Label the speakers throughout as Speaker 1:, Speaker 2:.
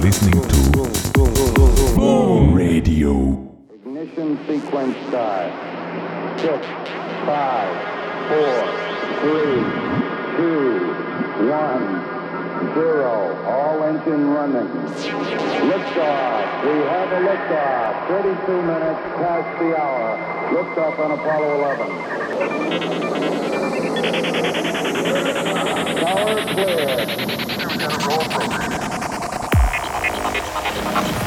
Speaker 1: listening to Boom Radio.
Speaker 2: Ignition sequence start. Six, five, four, three, two, one, zero. All engine running. Liftoff. We have a liftoff. 32 minutes past the hour. Liftoff on Apollo 11. Tower clear.
Speaker 3: Thank you.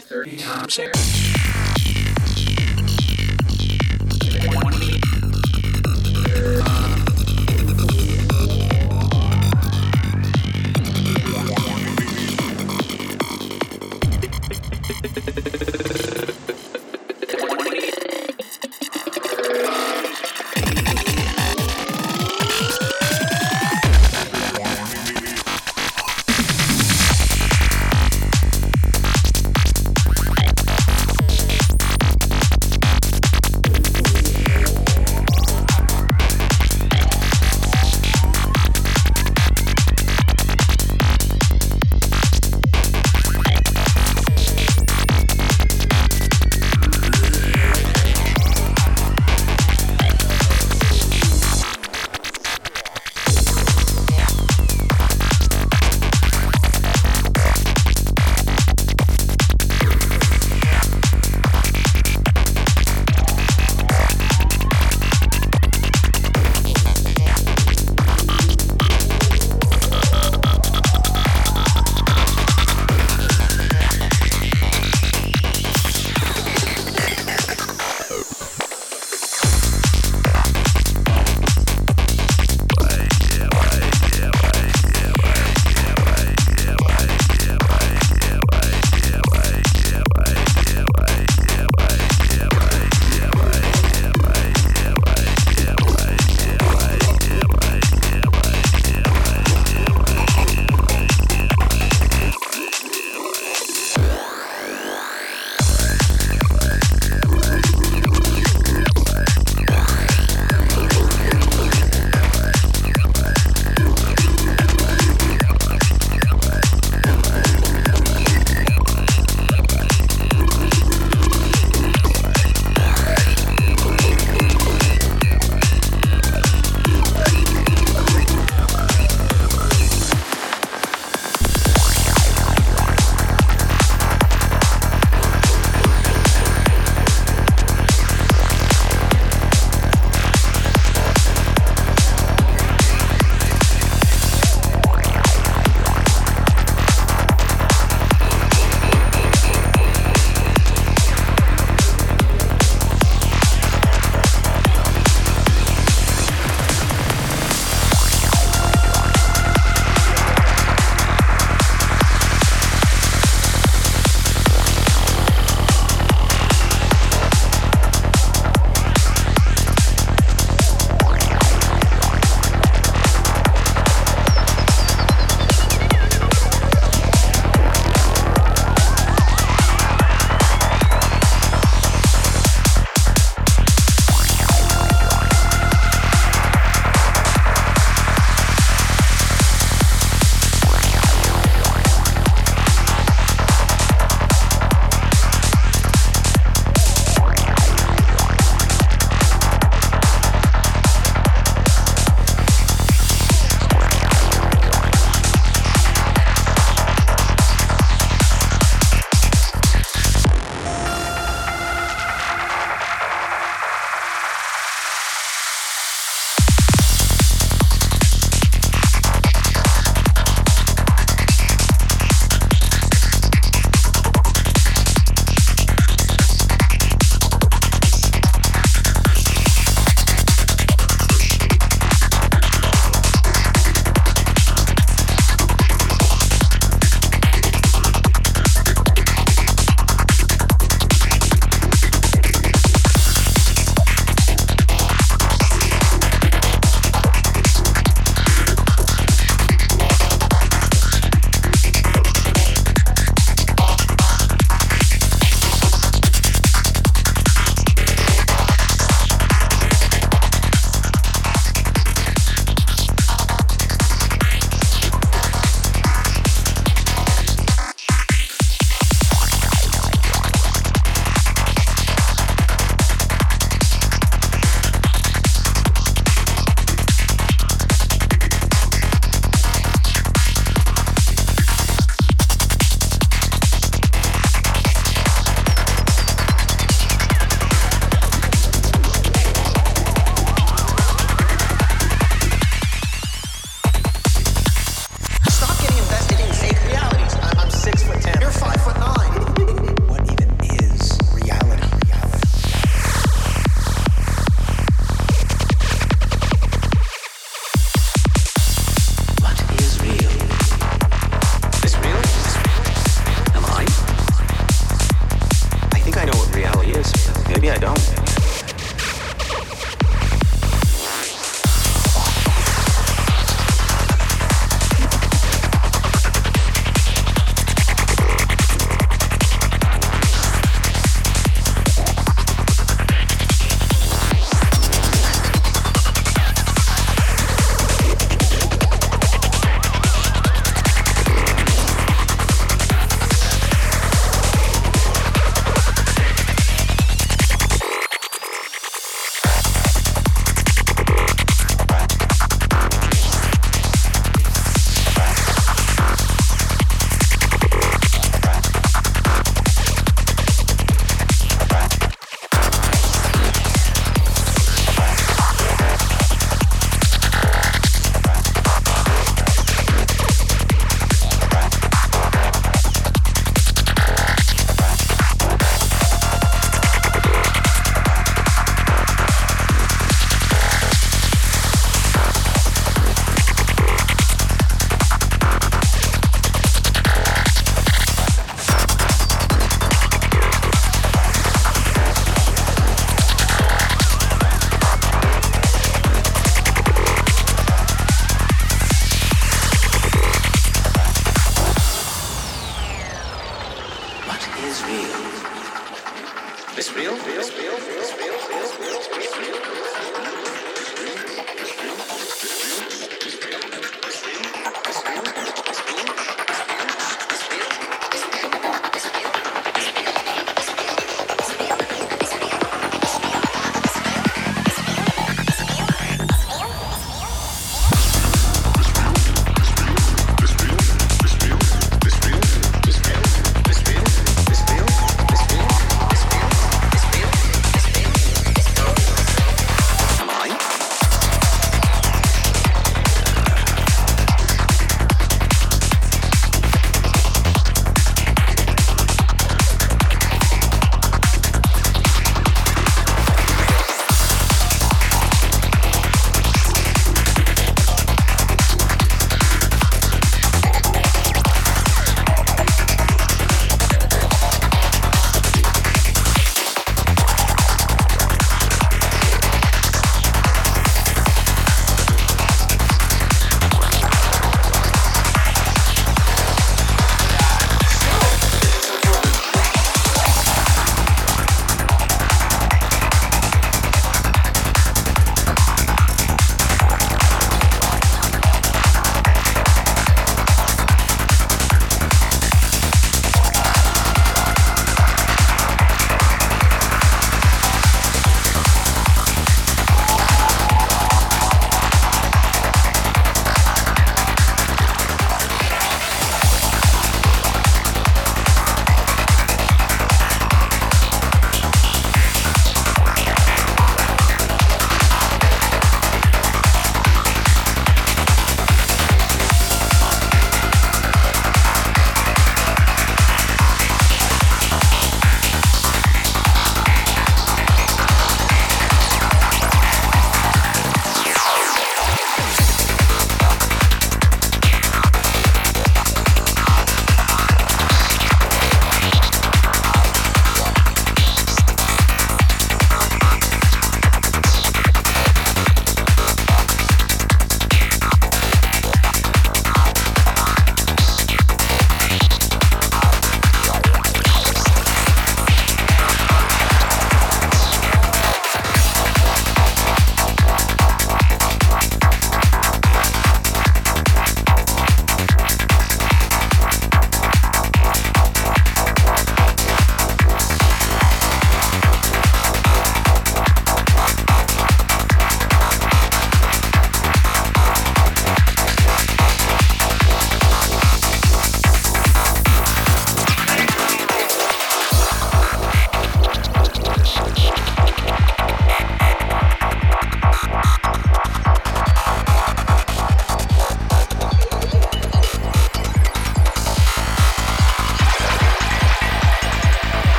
Speaker 3: 30 times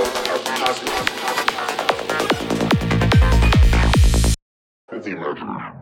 Speaker 4: are positive.
Speaker 1: The imagination.